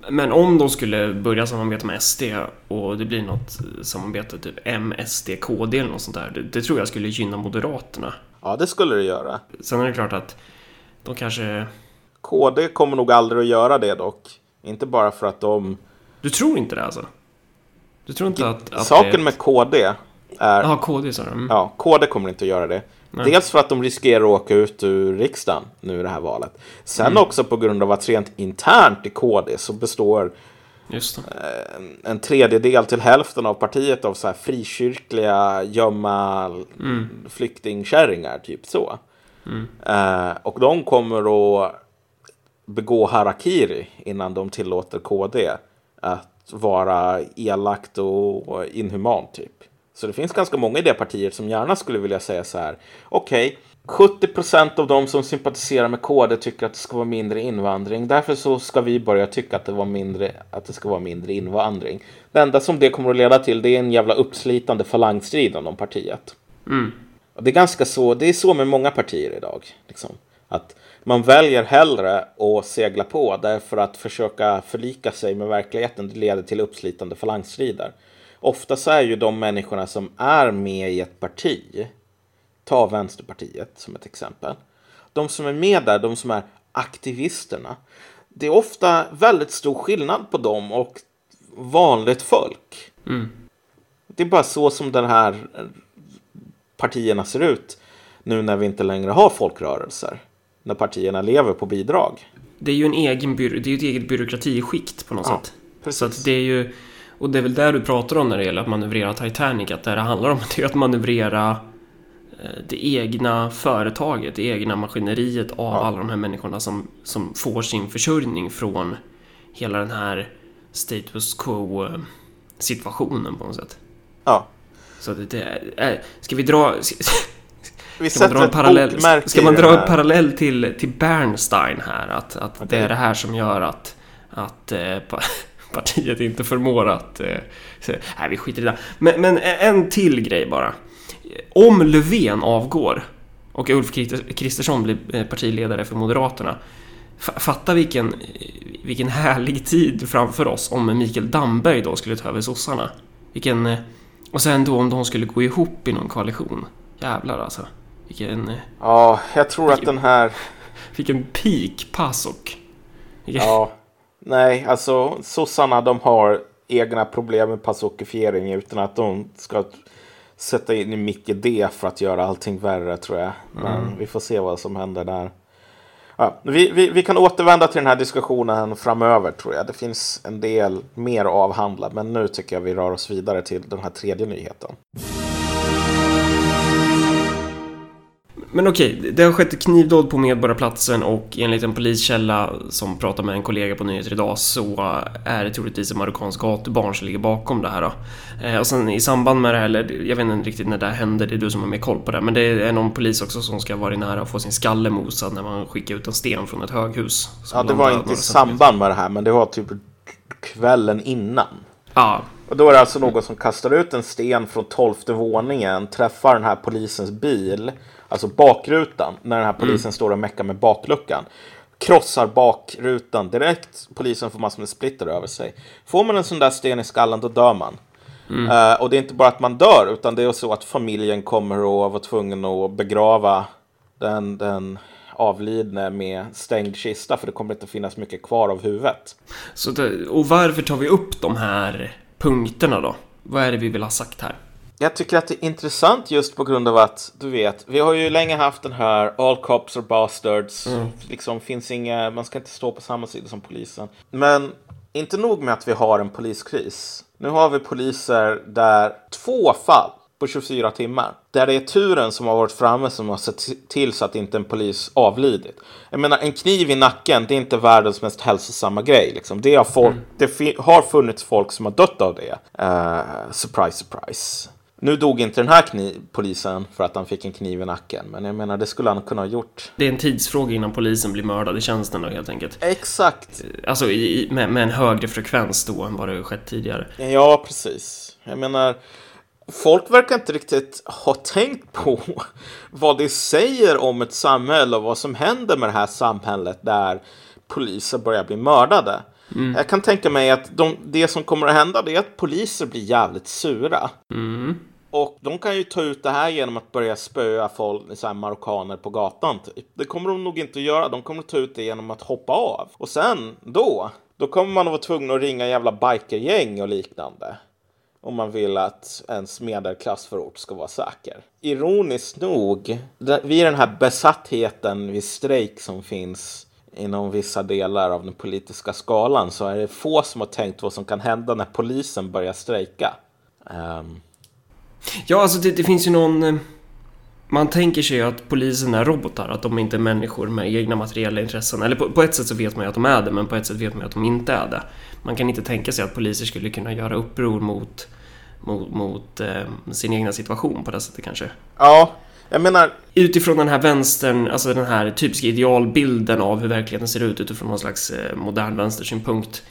Men om de skulle börja samarbeta med SD och det blir något samarbete typ M, SD, KD eller något sånt där. Det, det, tror jag skulle gynna Moderaterna. Ja, det skulle det göra. Sen är det klart att de kanske... KD kommer nog aldrig att göra det dock. Inte bara för att de... Du tror inte det alltså? Du tror inte att... att Saken det... med KD är... Ja, KD sa. Mm. Ja, KD kommer inte att göra det. Nej. Dels för att de riskerar att åka ut ur riksdagen nu i det här valet. Sen mm. också på grund av att rent internt i KD så består en, en tredjedel till hälften av partiet av så här frikyrkliga, gömma mm. flyktingkärringar, typ så. Mm. Eh, och de kommer att begå harakiri innan de tillåter KD att vara elakt och inhumant, typ. Så det finns ganska många i det partiet som gärna skulle vilja säga så här. Okej, okay, 70 procent av de som sympatiserar med KD tycker att det ska vara mindre invandring. Därför så ska vi börja tycka att det, var mindre, att det ska vara mindre invandring. Det enda som det kommer att leda till det är en jävla uppslitande falangstrid om partiet. Mm. Och det är ganska så, det är så med många partier idag. Liksom. Att man väljer hellre att segla på därför att försöka förlika sig med verkligheten det leder till uppslitande falangstrider. Ofta så är ju de människorna som är med i ett parti, ta Vänsterpartiet som ett exempel. De som är med där, de som är aktivisterna. Det är ofta väldigt stor skillnad på dem och vanligt folk. Mm. Det är bara så som den här partierna ser ut nu när vi inte längre har folkrörelser. När partierna lever på bidrag. Det är ju en egen det är ett eget byråkratiskikt på något ja, sätt. Precis. Så att det är ju och det är väl det du pratar om när det gäller att manövrera Titanic, att det det handlar om att manövrera det egna företaget, det egna maskineriet av ja. alla de här människorna som, som får sin försörjning från hela den här status quo situationen på något sätt. Ja. Så det, det är, ska vi dra... Vi ska man dra en parallell, ska man dra en parallell till, till Bernstein här? Att, att okay. det är det här som gör att, att eh, partiet inte förmår att... Eh, nej, vi skiter i det. Men, men en till grej bara. Om Löfven avgår och Ulf Kristersson blir eh, partiledare för Moderaterna. Fatta vilken, vilken härlig tid framför oss om Mikael Damberg då skulle ta över sossarna. Vilken... Eh, och sen då om de skulle gå ihop i någon koalition. Jävlar alltså. Vilken... Eh, ja, jag tror vilken, att den här... Vilken peak Pasok. Vilken... Ja, Nej, alltså sossarna de har egna problem med passokifiering utan att de ska sätta in i Micke D för att göra allting värre tror jag. Men mm. vi får se vad som händer där. Ja, vi, vi, vi kan återvända till den här diskussionen framöver tror jag. Det finns en del mer att avhandla men nu tycker jag vi rör oss vidare till den här tredje nyheten. Men okej, det har skett knivdåd på Medborgarplatsen och enligt en poliskälla som pratar med en kollega på Nyheter idag så är det troligtvis ett marockanskt gatubarn som ligger bakom det här. Då. Eh, och sen i samband med det här, eller jag vet inte riktigt när det här hände, det är du som har mer koll på det, men det är någon polis också som ska vara nära att få sin skalle mosad när man skickar ut en sten från ett höghus. Ja, det var inte i samband med det här, men det var typ kvällen innan. Ja. Och då är det alltså någon som kastar ut en sten från tolfte våningen, träffar den här polisens bil alltså bakrutan, när den här polisen mm. står och meckar med bakluckan. Krossar bakrutan direkt. Polisen får massor med splitter över sig. Får man en sån där sten i skallen, då dör man. Mm. Uh, och det är inte bara att man dör, utan det är så att familjen kommer att vara tvungen att begrava den, den avlidne med stängd kista, för det kommer inte finnas mycket kvar av huvudet. Så det, och varför tar vi upp de här punkterna då? Vad är det vi vill ha sagt här? Jag tycker att det är intressant just på grund av att, du vet, vi har ju länge haft den här All cops are bastards. Mm. Liksom finns inga, man ska inte stå på samma sida som polisen. Men inte nog med att vi har en poliskris. Nu har vi poliser där två fall på 24 timmar. Där det är turen som har varit framme som har sett till så att inte en polis avlidit. Jag menar, en kniv i nacken, det är inte världens mest hälsosamma grej. Liksom. Det, har folk, mm. det har funnits folk som har dött av det. Uh, surprise, surprise. Nu dog inte den här kniv, polisen för att han fick en kniv i nacken, men jag menar det skulle han kunna ha gjort. Det är en tidsfråga innan polisen blir mördad i tjänsten då helt enkelt. Exakt. Alltså i, med, med en högre frekvens då än vad det skett tidigare. Ja, precis. Jag menar, folk verkar inte riktigt ha tänkt på vad det säger om ett samhälle och vad som händer med det här samhället där poliser börjar bli mördade. Mm. Jag kan tänka mig att de, det som kommer att hända är att poliser blir jävligt sura. Mm. Och de kan ju ta ut det här genom att börja spöa folk, så här marockaner på gatan typ. Det kommer de nog inte att göra. De kommer att ta ut det genom att hoppa av. Och sen då, då kommer man att vara tvungen att ringa jävla bikergäng och liknande. Om man vill att ens medelklassförort ska vara säker. Ironiskt nog, vid den här besattheten vid strejk som finns inom vissa delar av den politiska skalan så är det få som har tänkt vad som kan hända när polisen börjar strejka. Um... Ja, alltså det, det, finns ju någon... Eh, man tänker sig att polisen är robotar, att de inte är människor med egna materiella intressen. Eller på, på, ett sätt så vet man ju att de är det, men på ett sätt vet man ju att de inte är det. Man kan inte tänka sig att poliser skulle kunna göra uppror mot, mot, mot eh, sin egna situation på det sättet kanske. Ja, jag menar... Utifrån den här vänstern, alltså den här typiska idealbilden av hur verkligheten ser ut utifrån någon slags eh, modern vänstersynpunkt.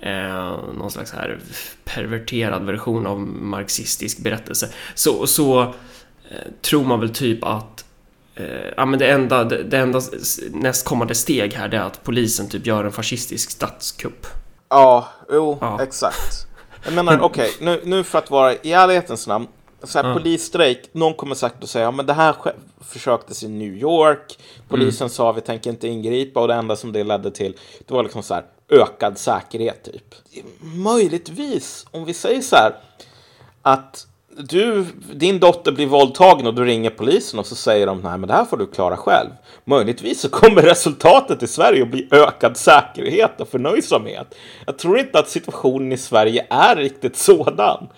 Eh, någon slags här perverterad version av marxistisk berättelse. Så, så eh, tror man väl typ att eh, ja, men det enda, det, det enda nästkommande steg här det är att polisen typ gör en fascistisk statskupp. Ja, jo, ja. exakt. Jag menar, okej, okay, nu, nu för att vara i ärlighetens namn, så här, mm. polisstrejk, någon kommer säkert att säga, men det här försöktes i New York, polisen mm. sa vi tänker inte ingripa och det enda som det ledde till, det var liksom så här ökad säkerhet typ. Möjligtvis, om vi säger så här, att du, din dotter blir våldtagen och du ringer polisen och så säger de nej men det här får du klara själv. Möjligtvis så kommer resultatet i Sverige att bli ökad säkerhet och förnöjsamhet. Jag tror inte att situationen i Sverige är riktigt sådan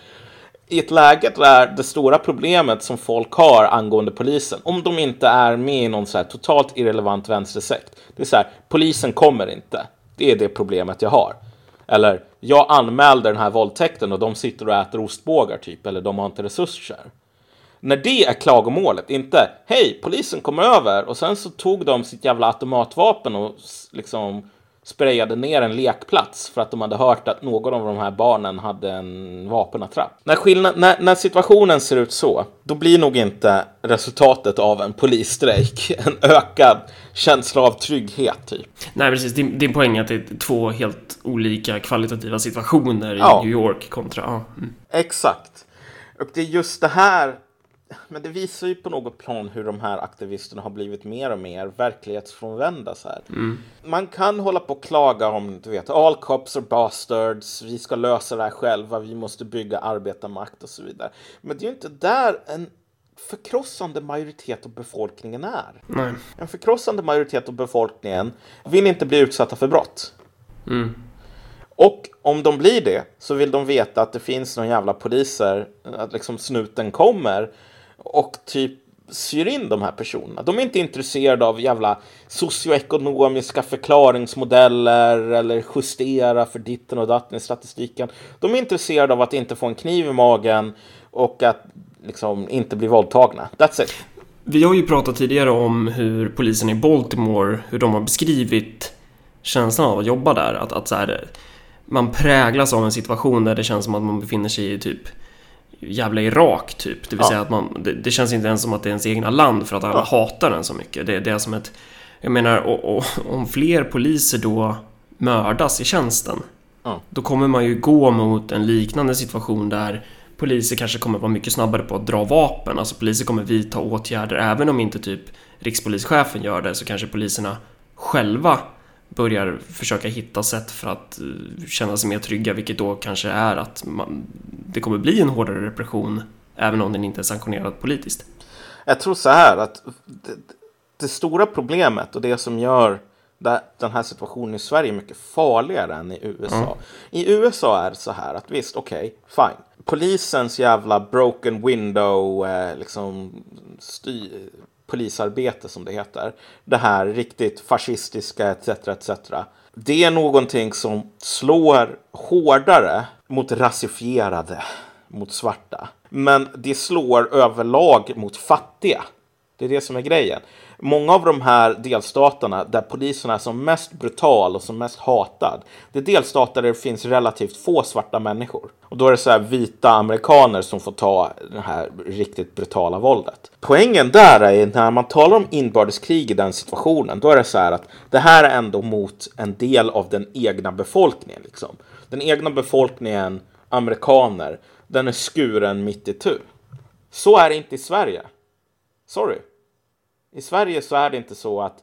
i ett läge där det stora problemet som folk har angående polisen, om de inte är med i någon så här totalt irrelevant vänstersekt, det är så här, polisen kommer inte. Det är det problemet jag har. Eller, jag anmälde den här våldtäkten och de sitter och äter ostbågar typ, eller de har inte resurser. När det är klagomålet, inte hej, polisen kom över och sen så tog de sitt jävla automatvapen och liksom sprayade ner en lekplats för att de hade hört att någon av de här barnen hade en vapenattrapp. När, skillnad, när, när situationen ser ut så, då blir nog inte resultatet av en polisstrejk en ökad känsla av trygghet. Typ. Nej, precis. Din, din poäng är att det är två helt olika kvalitativa situationer i ja. New York kontra... Ja. Mm. Exakt. Och det är just det här men det visar ju på något plan hur de här aktivisterna har blivit mer och mer verklighetsfrånvända. Så här. Mm. Man kan hålla på och klaga om, du vet, all cops are bastards, vi ska lösa det här själva, vi måste bygga arbetarmakt och så vidare. Men det är ju inte där en förkrossande majoritet av befolkningen är. Nej. En förkrossande majoritet av befolkningen vill inte bli utsatta för brott. Mm. Och om de blir det så vill de veta att det finns någon jävla poliser, att liksom snuten kommer och typ syr in de här personerna. De är inte intresserade av jävla socioekonomiska förklaringsmodeller eller justera för ditten och datten i statistiken. De är intresserade av att inte få en kniv i magen och att liksom inte bli våldtagna. That's it. Vi har ju pratat tidigare om hur polisen i Baltimore, hur de har beskrivit känslan av att jobba där. Att, att så här, man präglas av en situation där det känns som att man befinner sig i typ jävla Irak typ. Det vill ja. säga att man, det, det, känns inte ens som att det är ens egna land för att alla ja. hatar den så mycket. Det, det är som ett... Jag menar, och, och, om fler poliser då mördas i tjänsten. Ja. Då kommer man ju gå mot en liknande situation där poliser kanske kommer vara mycket snabbare på att dra vapen. Alltså poliser kommer vidta åtgärder. Även om inte typ rikspolischefen gör det så kanske poliserna själva börjar försöka hitta sätt för att eh, känna sig mer trygga, vilket då kanske är att man, det kommer bli en hårdare repression, även om den inte är sanktionerad politiskt. Jag tror så här att det, det stora problemet och det som gör den här situationen i Sverige mycket farligare än i USA. Mm. I USA är det så här att visst, okej, okay, fine. polisens jävla broken window, eh, liksom sty, polisarbete som det heter. Det här riktigt fascistiska etc. etc. Det är någonting som slår hårdare mot rasifierade, mot svarta. Men det slår överlag mot fattiga. Det är det som är grejen. Många av de här delstaterna där polisen är som mest brutal och som mest hatad. Det är delstater där det finns relativt få svarta människor. Och då är det så här vita amerikaner som får ta det här riktigt brutala våldet. Poängen där är när man talar om inbördeskrig i den situationen. Då är det så här att det här är ändå mot en del av den egna befolkningen. Liksom. Den egna befolkningen, amerikaner, den är skuren mitt i tu. Så är det inte i Sverige. Sorry. I Sverige så är det inte så att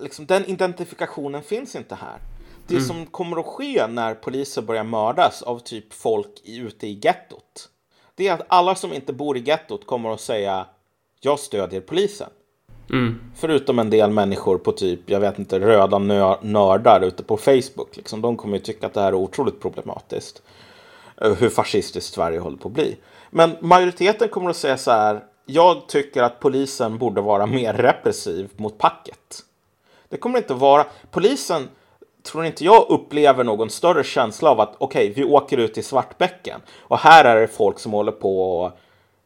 liksom, den identifikationen finns inte här. Det mm. som kommer att ske när poliser börjar mördas av typ folk ute i gettot. Det är att alla som inte bor i gettot kommer att säga jag stödjer polisen. Mm. Förutom en del människor på typ, jag vet inte, röda nördar ute på Facebook. Liksom. De kommer ju tycka att det här är otroligt problematiskt. Eh, hur fascistiskt Sverige håller på att bli. Men majoriteten kommer att säga så här, jag tycker att polisen borde vara mer repressiv mot packet. Det kommer inte vara, polisen tror inte jag upplever någon större känsla av att okej, okay, vi åker ut i Svartbäcken och här är det folk som håller på och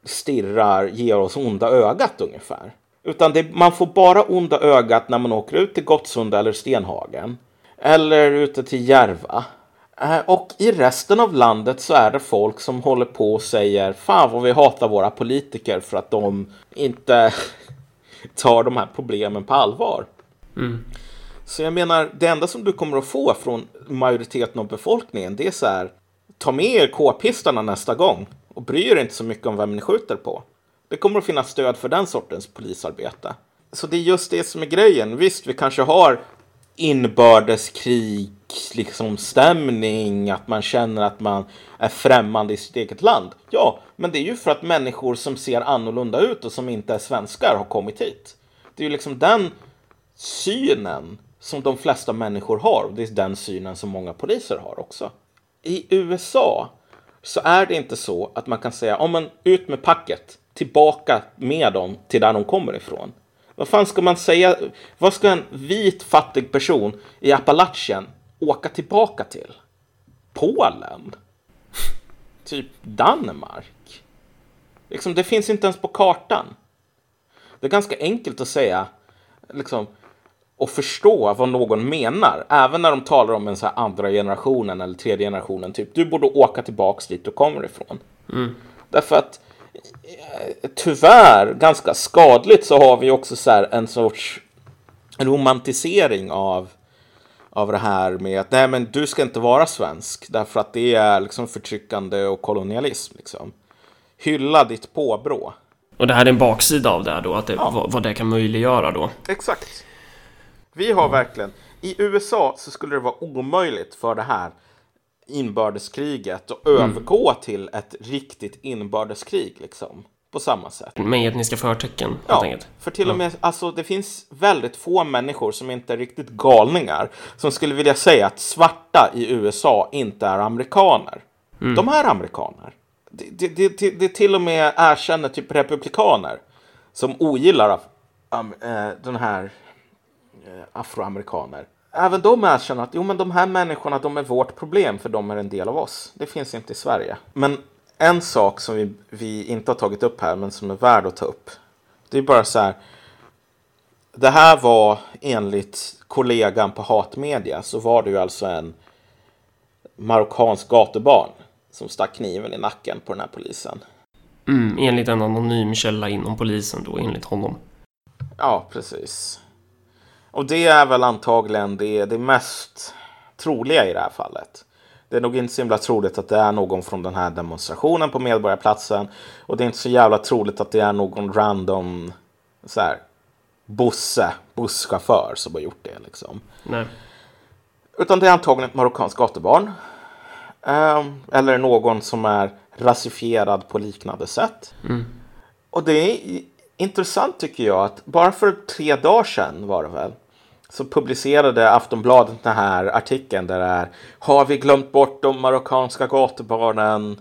stirrar, ger oss onda ögat ungefär. Utan det, man får bara onda ögat när man åker ut till Gottsunda eller Stenhagen. Eller ute till Järva. Eh, och i resten av landet så är det folk som håller på och säger fan vad vi hatar våra politiker för att de inte tar de här problemen på allvar. Mm. Så jag menar, det enda som du kommer att få från majoriteten av befolkningen det är så här ta med er k-pistarna nästa gång och bry er inte så mycket om vem ni skjuter på. Det kommer att finnas stöd för den sortens polisarbete. Så det är just det som är grejen. Visst, vi kanske har inbördeskrig liksom stämning, att man känner att man är främmande i sitt eget land. Ja, men det är ju för att människor som ser annorlunda ut och som inte är svenskar har kommit hit. Det är ju liksom den synen som de flesta människor har och det är den synen som många poliser har också. I USA så är det inte så att man kan säga om man ut med packet, tillbaka med dem till där de kommer ifrån. Vad fan ska man säga? Vad ska en vit fattig person i Appalachien åka tillbaka till? Polen? Typ Danmark? Liksom, det finns inte ens på kartan. Det är ganska enkelt att säga liksom, och förstå vad någon menar. Även när de talar om en så andra generationen eller tredje generationen. Typ, du borde åka tillbaks dit du kommer ifrån. Mm. Därför att eh, tyvärr, ganska skadligt, så har vi också så en sorts romantisering av av det här med att nej men du ska inte vara svensk därför att det är liksom förtryckande och kolonialism. Liksom. Hylla ditt påbrå. Och det här är en baksida av det då, att det, ja. vad, vad det kan möjliggöra då. Exakt. Vi har verkligen, i USA så skulle det vara omöjligt för det här inbördeskriget att mm. övergå till ett riktigt inbördeskrig liksom på samma sätt. Med etniska förtecken ja, enkelt. för till och med, ja. alltså det finns väldigt få människor som inte är riktigt galningar som skulle vilja säga att svarta i USA inte är amerikaner. Mm. De är amerikaner. Det, det, det, det till och med erkänner typ republikaner som ogillar um, uh, den här uh, afroamerikaner. Även de erkänner att jo, men de här människorna de är vårt problem för de är en del av oss. Det finns inte i Sverige. Men en sak som vi, vi inte har tagit upp här men som är värd att ta upp. Det är bara så här. Det här var enligt kollegan på Hatmedia så var det ju alltså en marockansk gatubarn som stack kniven i nacken på den här polisen. Mm, enligt en anonym källa inom polisen då, enligt honom. Ja, precis. Och det är väl antagligen det, det mest troliga i det här fallet. Det är nog inte så himla troligt att det är någon från den här demonstrationen på Medborgarplatsen. Och det är inte så jävla troligt att det är någon random så här, busse, busschaufför som har gjort det. Liksom. Nej. Utan det är antagligen ett marockanskt gatubarn. Um, eller någon som är rasifierad på liknande sätt. Mm. Och det är intressant tycker jag att bara för tre dagar sedan var det väl så publicerade Aftonbladet den här artikeln där det är Har vi glömt bort de marockanska gatubarnen?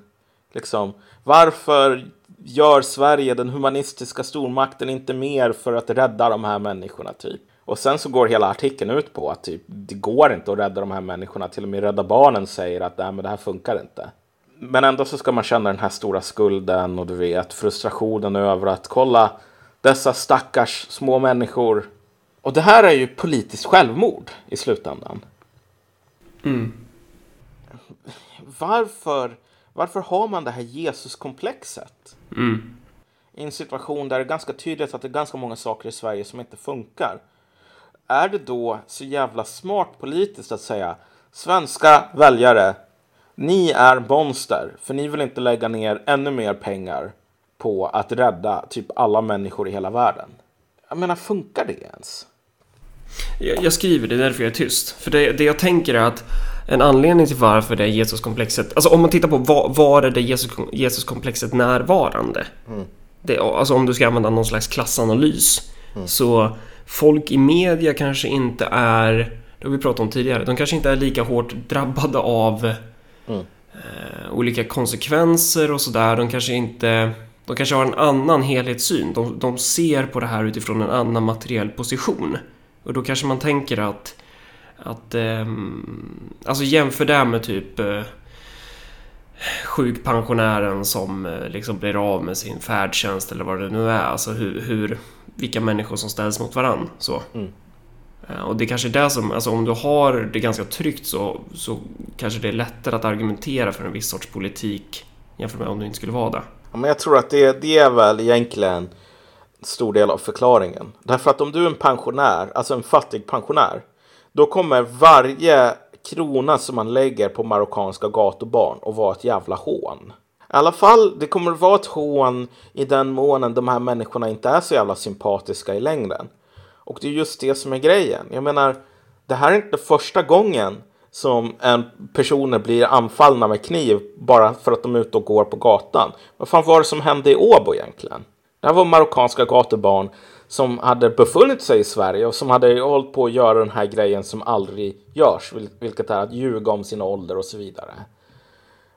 Liksom, varför gör Sverige, den humanistiska stormakten, inte mer för att rädda de här människorna? typ? Och sen så går hela artikeln ut på att typ, det går inte att rädda de här människorna. Till och med Rädda Barnen säger att Nej, men det här funkar inte. Men ändå så ska man känna den här stora skulden och du vet frustrationen över att kolla dessa stackars små människor. Och det här är ju politiskt självmord i slutändan. Mm. Varför, varför har man det här Jesuskomplexet? Mm. I en situation där det är ganska tydligt att det är ganska många saker i Sverige som inte funkar. Är det då så jävla smart politiskt att säga svenska väljare, ni är monster för ni vill inte lägga ner ännu mer pengar på att rädda typ alla människor i hela världen. Jag menar, funkar det ens? Jag, jag skriver det därför jag är tyst. För det, det jag tänker är att en anledning till varför det är Jesuskomplexet, alltså om man tittar på var, var är det Jesus, Jesuskomplexet närvarande? Mm. Det, alltså om du ska använda någon slags klassanalys. Så folk i media kanske inte är, det har vi pratat om tidigare, de kanske inte är lika hårt drabbade av Mm. eh, olika konsekvenser och sådär. De kanske inte, de kanske har en annan helhetssyn. De, de ser på det här utifrån en annan materiell position. Och då kanske man tänker att, att ehm, alltså jämför det med typ eh, sjukpensionären som eh, liksom blir av med sin färdtjänst eller vad det nu är. Alltså hur, hur vilka människor som ställs mot varann. Så. Mm. Eh, Och det kanske är det som, alltså om du har det ganska tryggt så, så kanske det är lättare att argumentera för en viss sorts politik jämfört med om du inte skulle vara det. Ja, men jag tror att det, det är väl egentligen en stor del av förklaringen. Därför att om du är en pensionär, alltså en fattig pensionär, då kommer varje krona som man lägger på marockanska gatubarn att vara ett jävla hån. I alla fall, det kommer att vara ett hån i den månen de här människorna inte är så jävla sympatiska i längden. Och det är just det som är grejen. Jag menar, det här är inte första gången som en personer blir anfallna med kniv bara för att de är ute och går på gatan. Vad fan var det som hände i Åbo egentligen? Det här var marockanska gatubarn som hade befunnit sig i Sverige och som hade hållit på att göra den här grejen som aldrig görs, vilket är att ljuga om sin ålder och så vidare.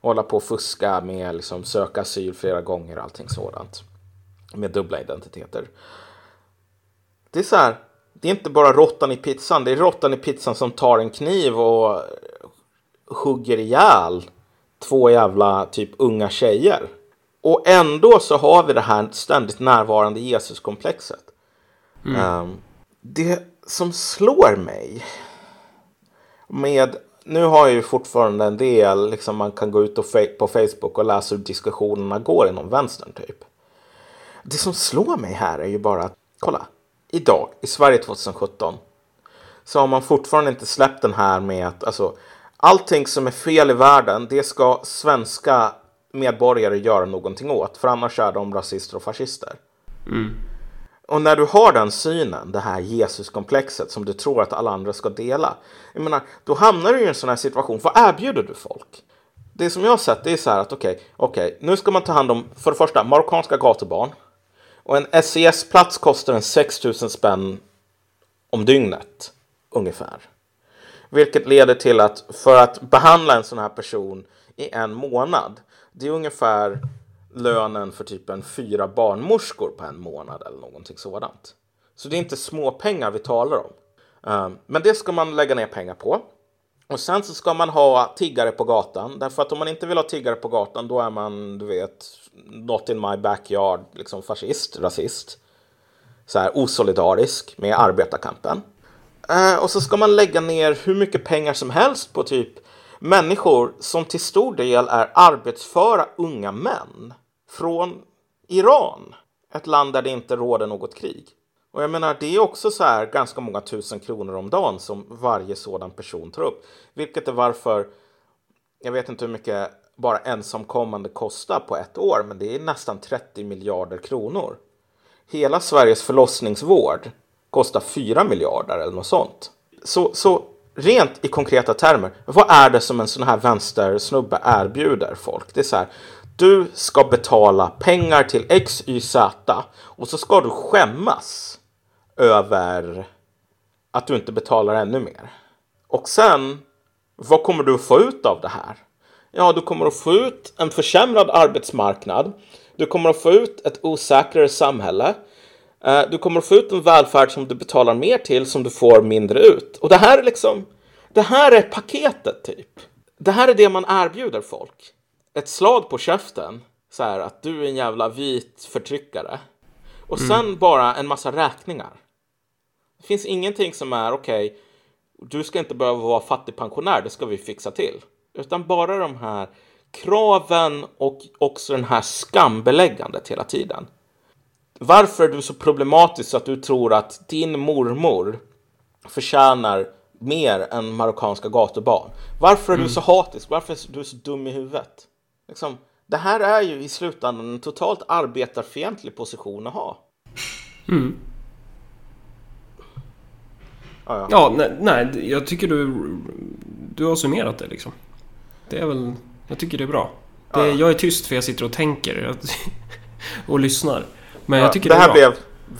Hålla på och fuska med liksom söka asyl flera gånger och allting sådant. Med dubbla identiteter. Det är så här, det är inte bara råttan i pizzan, det är råttan i pizzan som tar en kniv och hugger ihjäl två jävla typ unga tjejer. Och ändå så har vi det här ständigt närvarande Jesuskomplexet. Ehm, det som slår mig med, nu har jag ju fortfarande en del, liksom man kan gå ut och på Facebook och läsa hur diskussionerna går inom vänstern typ. Det som slår mig här är ju bara att, kolla, idag i Sverige 2017 så har man fortfarande inte släppt den här med att alltså, allting som är fel i världen, det ska svenska medborgare göra någonting åt, för annars är de rasister och fascister. Och när du har den synen, det här Jesuskomplexet som du tror att alla andra ska dela, jag menar, då hamnar du i en sån här situation. Vad erbjuder du folk? Det som jag har sett det är så här att okej, okej, nu ska man ta hand om, för det första, marockanska gatubarn. Och en SES-plats kostar en 6 000 spänn om dygnet, ungefär. Vilket leder till att för att behandla en sån här person i en månad, det är ungefär lönen för typ en fyra barnmorskor på en månad eller någonting sådant. Så det är inte små pengar vi talar om. Ehm, men det ska man lägga ner pengar på. Och sen så ska man ha tiggare på gatan. Därför att om man inte vill ha tiggare på gatan då är man, du vet, not in my backyard, liksom fascist, rasist. Så här osolidarisk med arbetarkampen. Ehm, och så ska man lägga ner hur mycket pengar som helst på typ människor som till stor del är arbetsföra unga män från Iran. Ett land där det inte råder något krig. Och jag menar, det är också så här ganska många tusen kronor om dagen som varje sådan person tar upp. Vilket är varför, jag vet inte hur mycket bara ensamkommande kostar på ett år, men det är nästan 30 miljarder kronor. Hela Sveriges förlossningsvård kostar 4 miljarder eller något sånt. Så, så rent i konkreta termer, vad är det som en sån här vänstersnubbe erbjuder folk? Det är så här, du ska betala pengar till X, Y, Z och så ska du skämmas över att du inte betalar ännu mer. Och sen, vad kommer du få ut av det här? Ja, du kommer att få ut en försämrad arbetsmarknad. Du kommer att få ut ett osäkrare samhälle. Eh, du kommer att få ut en välfärd som du betalar mer till som du får mindre ut. Och det här är liksom, det här är paketet typ. Det här är det man erbjuder folk. Ett slag på käften, så här att du är en jävla vit förtryckare. Och sen bara en massa räkningar. Det finns ingenting som är okej, okay, du ska inte behöva vara fattigpensionär, det ska vi fixa till. Utan bara de här kraven och också den här skambeläggandet hela tiden. Varför är du så problematisk att du tror att din mormor förtjänar mer än marockanska gatubarn? Varför är mm. du så hatisk? Varför är du så dum i huvudet? Liksom, det här är ju i slutändan en totalt arbetarfientlig position att ha. Mm. Ja, ja. ja nej, nej, jag tycker du, du har summerat det liksom. Det är väl, jag tycker det är bra. Det, ja. Jag är tyst för jag sitter och tänker och lyssnar. Men jag tycker det, det här blev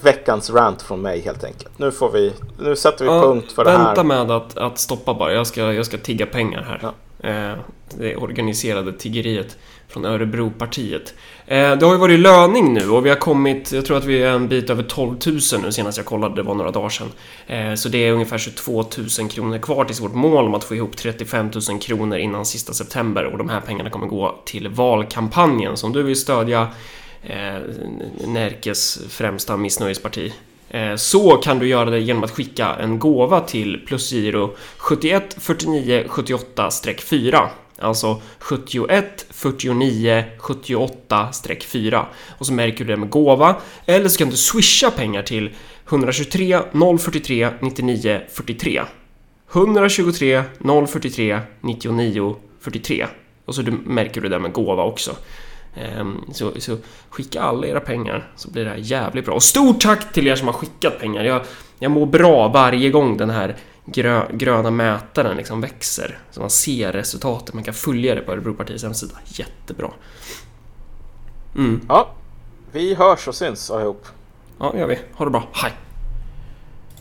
veckans rant från mig helt enkelt. Nu får vi, nu sätter vi punkt för det här. Vänta med att, att stoppa bara. Jag ska, jag ska tigga pengar här. Eh, det organiserade tiggeriet från Örebropartiet. Eh, det har ju varit löning nu och vi har kommit, jag tror att vi är en bit över 12 000 nu senast jag kollade, det var några dagar sedan. Eh, så det är ungefär 22 000 kronor kvar till vårt mål om att få ihop 35 000 kronor innan sista september och de här pengarna kommer gå till valkampanjen. Så om du vill stödja Eh, Närkes främsta missnöjesparti. Eh, så kan du göra det genom att skicka en gåva till plusgiro 71 49 78-4 Alltså 71 49 78-4 och så märker du det med gåva. Eller så kan du swisha pengar till 123 043 99 43 123 043 99 43 och så märker du det med gåva också. Ehm, så, så, skicka alla era pengar så blir det här jävligt bra. Och stort tack till er som har skickat pengar. Jag, jag mår bra varje gång den här grö, gröna mätaren liksom växer. Så man ser resultatet, man kan följa det på Örebropartiets hemsida. Jättebra. Mm. Ja, vi hörs och syns allihop. Ja, det gör vi. Ha det bra. Hej!